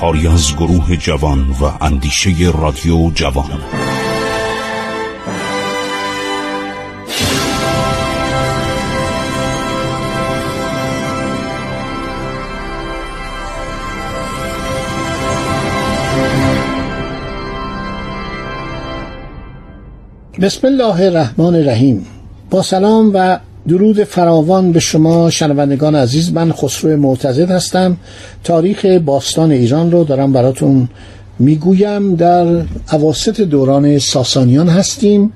کاری از گروه جوان و اندیشه رادیو جوان. بسم الله الرحمن الرحیم. با سلام و درود فراوان به شما شنوندگان عزیز. من خسرو معتزد هستم. تاریخ باستان ایران رو دارم براتون می‌گویم. در عواست دوران ساسانیان هستیم.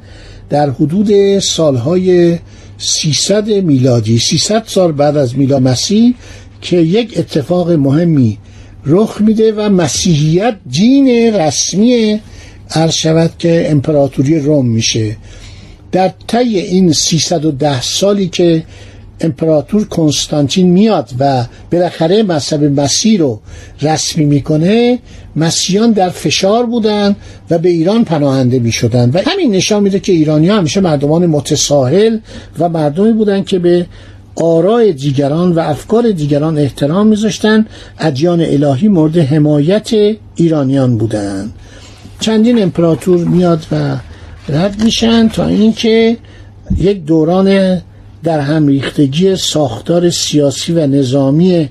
در حدود سالهای 300 میلادی 300 سال بعد از میلاد مسیح که یک اتفاق مهمی رخ میده و مسیحیت دین رسمی عرض شود که امپراتوری روم میشه. در طی این 310 سالی که امپراتور کنستانتین میاد و بالاخره مذهب مسیح رو رسمی می‌کنه مسیحیان در فشار بودن و به ایران پناهنده می‌شدن. و همین نشان میده که ایرانی ها همیشه مردمان متساهل و مردمی بودن که به آرای دیگران و افکار دیگران احترام میذاشتن. ادیان الهی مورد حمایت ایرانیان بودند چندین امپراتور میاد و رد میشن تا اینکه یک دوران در هم ریختگی ساختار سیاسی و نظامی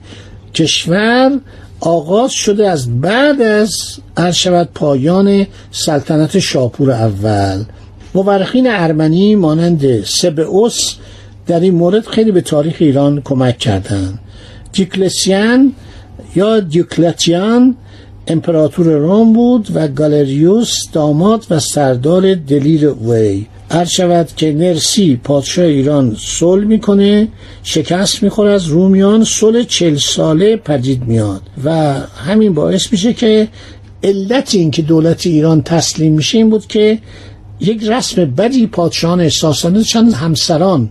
کشور آغاز شده از بعد از عرض شود پایان سلطنت شاپور اول. مورخین ارمنی مانند سبئوس در این مورد خیلی به تاریخ ایران کمک کردند. دیکلسیان یا دیوکلتیان امپراتور روم بود و گالریوس داماد و سردار دلیر وی. هر شود که نرسی پادشاه ایران صلح می‌کنه شکست می‌خوره از رومیان صلح چل ساله پدید میاد. و همین باعث میشه که علت این که دولت ایران تسلیم میشه این بود که یک رسم بدی پادشاهان ساسانی چند همسران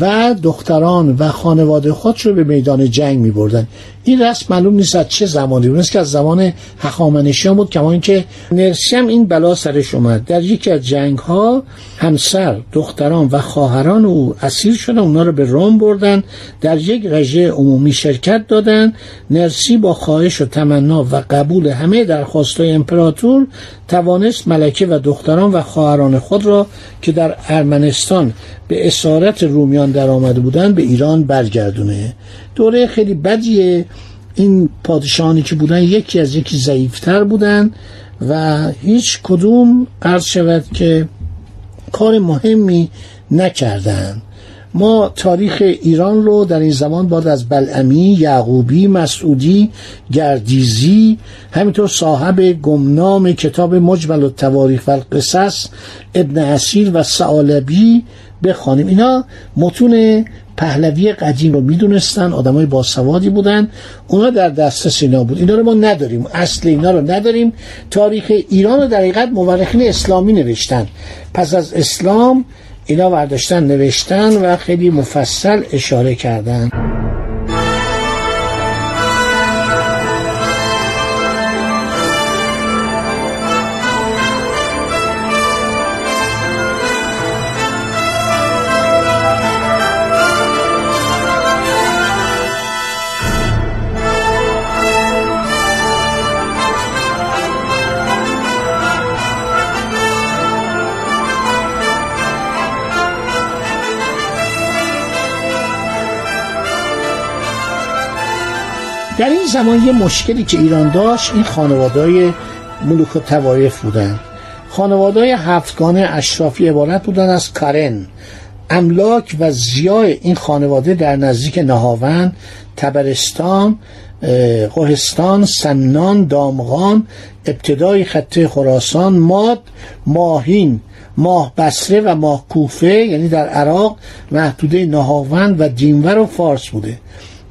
و دختران و خانواده خودش رو به میدان جنگ می بردن این رسم معلوم نیست از چه زمانی. بود که از زمان هخامنشیان بود کما اینکه نرسی هم این بلا سرش اومد در یکی از جنگ ها همسر دختران و خواهران او اسیر شدن اونا رو به روم بردن در یک رژه عمومی شرکت دادن. نرسی با خواهش و تمنا و قبول همه درخواستای امپراتور توانست ملکه و دختران و خواهران خود را که در ارمنستان به اسارت رومیان در آمده بودن به ایران برگردونه. دوره خیلی بدیه. این پادشاهانی که بودن یکی از یکی ضعیفتر بودن و هیچ کدوم عرض شود که کار مهمی نکردند ما تاریخ ایران رو در این زمان باید از بلعمی، یعقوبی، مسعودی، گردیزی همینطور صاحب گمنام کتاب مجمل و تواریخ و القصص ابن اسیر و سعالبی بخوانیم. اینا متون پهلوی قدیم رو می‌دونستن آدمای باسوادی بودن. اونا در دسترس اینا بود. اینا رو ما نداریم. اصل اینا رو نداریم. تاریخ ایران رو در حقیقت مورخین اسلامی نوشتن. پس از اسلام اینا برداشتن نوشتن و خیلی مفصل اشاره کردن. در این زمان یه مشکلی که ایران داشت این خانواده ملوک و توایف بودن. خانواده هفتگانه اشرافی عبارت بودن از کارن. املاک و زیای این خانواده در نزدیک نهاون تبرستان قهستان سنان دامغان ابتدای خطه خراسان ماد ماهین ماه بسره و ماه کوفه یعنی در عراق محدوده نهاوند و دینور و فارس بوده.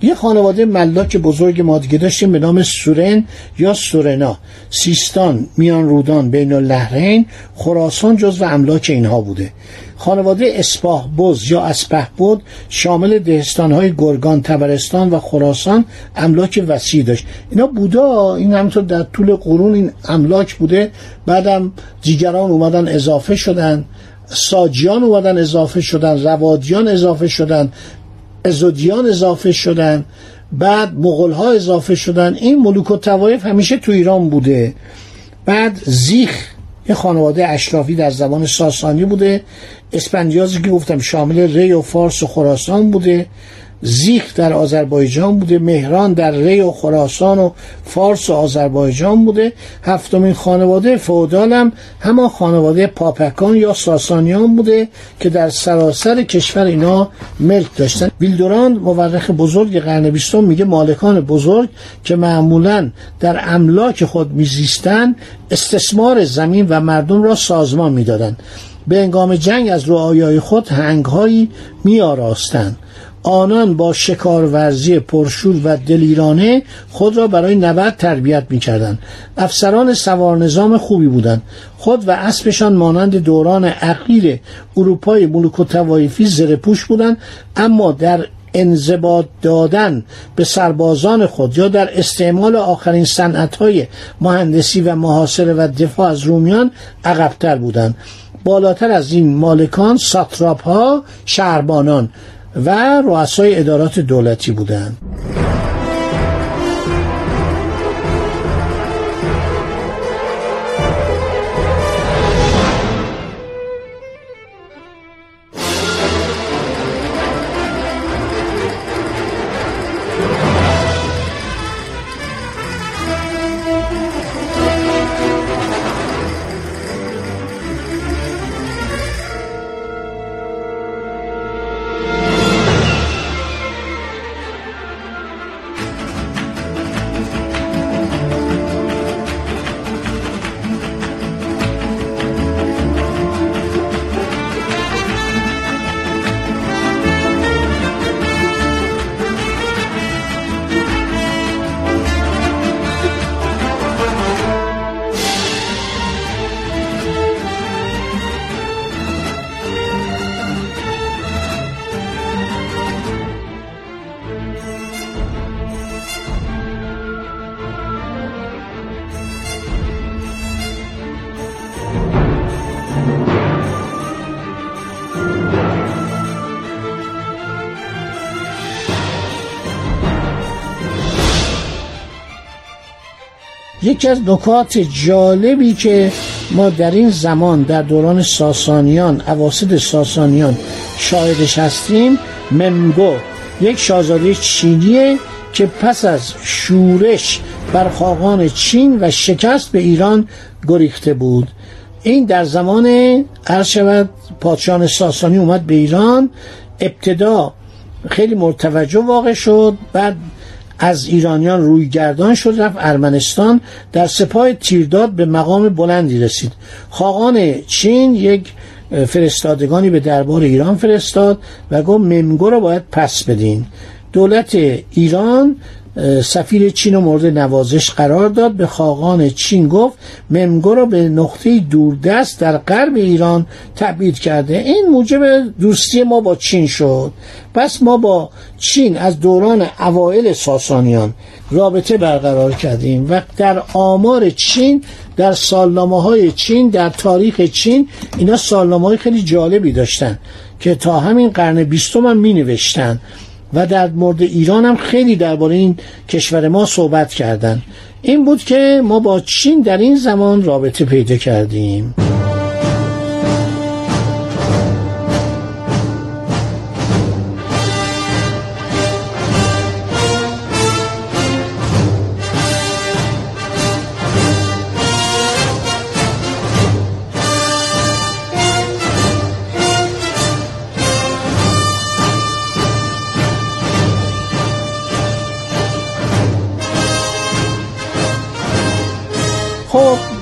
یه خانواده ملاک بزرگ ما دیگه داشتیم به نام سورن یا سورنا. سیستان میان رودان بین اللهرین خراسان جز و املاک اینها بوده. خانواده اسپاه بز یا اسپه بود شامل دهستانهای گرگان تبرستان و خراسان املاک وسیع داشت. اینا بودا این همینطور در طول قرون این املاک بوده. بعدم دیگران اومدن اضافه شدن ساجیان اومدن اضافه شدن روادیان اضافه شدن. ازودیان اضافه شدن بعد مغول ها اضافه شدن این ملوک و توایف همیشه تو ایران بوده. بعد زیخ یه خانواده اشرافی در زمان ساسانی بوده. اسپندیازی که گفتم شامل ری و فارس و خراسان بوده. زیخ در آذربایجان بوده مهران در ری و خراسان و فارس و آذربایجان بوده هفتمین خانواده فودال هم همان خانواده پاپکان یا ساسانیان بوده که در سراسر کشور اینا ملک داشتن. ویلدوراند مورخ بزرگ قرن بیستم میگه مالکان بزرگ که معمولا در املاک خود میزیستند استثمار زمین و مردم را سازمان می‌دادند. به انگام جنگ از رعایای خود هنگهایی میآراستند. آنان با شکارورزی پرشور و دلیرانه خود را برای نبرد تربیت می کردن. افسران سوار نظام خوبی بودند. خود و اسبشان مانند دوران عقیل اروپای ملوک و توایفی زرپوش بودند اما در انضباط دادن به سربازان خود یا در استعمال آخرین صنعت‌های مهندسی و محاصره و دفاع از رومیان عقبتر بودند. بالاتر از این مالکان ساتراپ ها شهربانان. و رؤسای ادارات دولتی بودند. یکی از نکات جالبی که ما در این زمان در دوران ساسانیان اواسط ساسانیان شاهدش هستیم ممگو یک شاهزاده چینیه که پس از شورش بر خاقان چین و شکست به ایران گریخته بود. این در زمان عرض پادشاه ساسانی اومد به ایران. ابتدا خیلی مرتوجه واقع شد بعد از ایرانیان روی گردان شد رفت ارمنستان. در سپاه تیرداد به مقام بلندی رسید. خاقان چین یک فرستادگانی به دربار ایران فرستاد و گفت ممگو را باید پس بدین. دولت ایران سفیر چین و مورد نوازش قرار داد. به خاقان چین گفت ممگو را به نقطه دوردست در غرب ایران تبعید کرده. این موجب دوستی ما با چین شد. پس ما با چین از دوران اوایل ساسانیان رابطه برقرار کردیم و در آمار چین در سالنامه های چین در تاریخ چین اینا سالنامه های خیلی جالبی داشتن که تا همین قرن بیستم هم می نوشتن. و در مورد ایران هم خیلی درباره این کشور ما صحبت کردن. این بود که ما با چین در این زمان رابطه پیدا کردیم.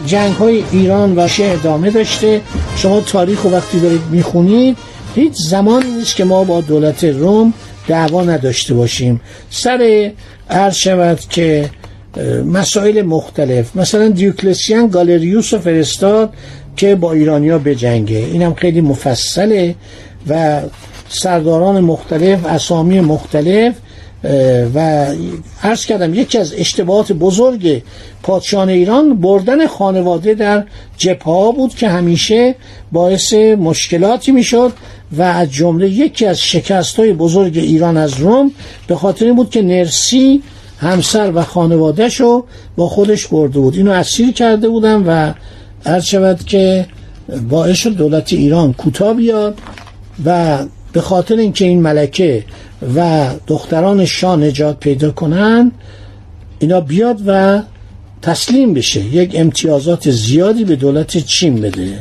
جنگ های ایران و شه ادامه داشته. شما تاریخ و وقتی دارید می‌خونید هیچ زمانی نیست که ما با دولت روم دعوا نداشته باشیم. سر عرض شود که مسائل مختلف. مثلا دیوکلسیان گالریوس رو فرستاد که با ایرانیا بجنگه. اینم خیلی مفصله و سرداران مختلف اسامی مختلف و عرض کردم یکی از اشتباهات بزرگ پادشاهان ایران بردن خانواده در جبهه بود که همیشه باعث مشکلاتی می‌شد و از جمله یکی از شکست های بزرگ ایران از روم به خاطر بود که نرسی همسر و خانوادهش رو با خودش برده بود. اینو اسیر کرده بودن و عرض شود که باعث دولت ایران کوتاه بیاد و به خاطر اینکه این ملکه و دختران شاه نجات پیدا کنن اینا بیاد و تسلیم بشه. یک امتیازات زیادی به دولت چین بده.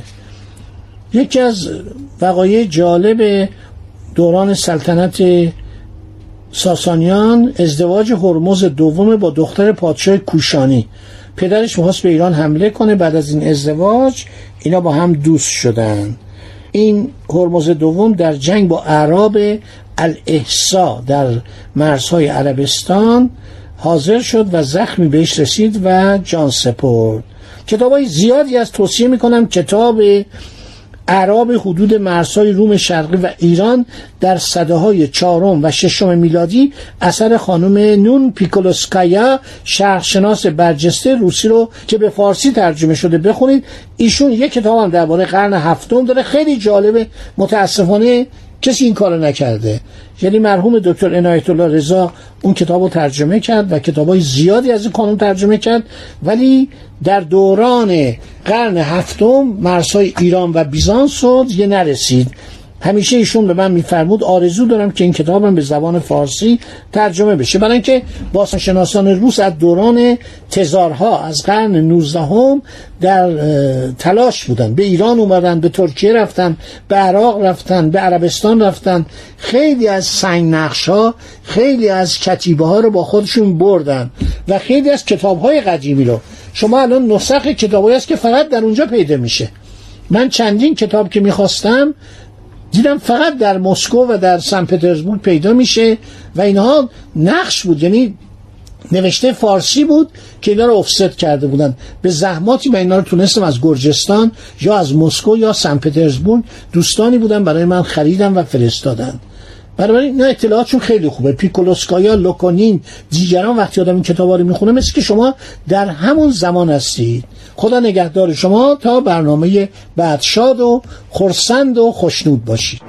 یکی از وقایع جالب دوران سلطنت ساسانیان ازدواج هرمز دوم با دختر پادشاه کوشانی. پدرش می‌خواست به ایران حمله کنه. بعد از این ازدواج اینا با هم دوست شدن. این هرمز دوم در جنگ با اعراب الاحسا در مرزهای عربستان حاضر شد و زخمی بهش رسید و جان سپرد. کتاب های زیادی از توصیه می‌کنم کتاب اعراب حدود مرزهای روم شرقی و ایران در صده های چهارم و ششم میلادی اثر خانم نون پیکولوسکایا شرخشناس برجسته روسی رو که به فارسی ترجمه شده بخونید. ایشون یک کتاب هم درباره قرن هفتم داره. خیلی جالبه. متاسفانه کسی این کارو نکرده. یعنی مرحوم دکتر عنایت الله رضا اون کتاب رو ترجمه کرد و کتاب های زیادی از این کانون ترجمه کرد. ولی در دوران قرن هفتم مرزهای ایران و بیزانس رو دیگه نرسید. همیشه ایشون به من میفرمود آرزو دارم که این کتابم به زبان فارسی ترجمه بشه. برای اینکه باستانشناسان روس از دوران تزارها از قرن 19 در تلاش بودن. به ایران اومدن به ترکیه رفتن به عراق رفتن به عربستان رفتن. خیلی از سنگ نقش ها خیلی از کتیبه ها رو با خودشون بردن و خیلی از کتاب های قدیمی رو. شما الان نسخ کتابایی است که فقط در اونجا پیدا میشه. من چندین کتاب که می‌خواستم دیدم فقط در مسکو و در سن پترزبورگ پیدا میشه و اینها نقش بود یعنی نوشته فارسی بود که اینا رو افسد کرده بودن. به زحماتی من اینا رو تونستم از گرجستان یا از مسکو یا سن پترزبورگ دوستانی بودن برای من خریدم و فرستادن. برای این اطلاعاتشون خیلی خوبه. پیکولوسکایا لوکونین دیگران وقتی آدم این کتابا رو می‌خونه مثل که شما در همون زمان هستید. خدا نگهدار شما تا برنامه بعد شاد و خرسند و خوشنود باشید.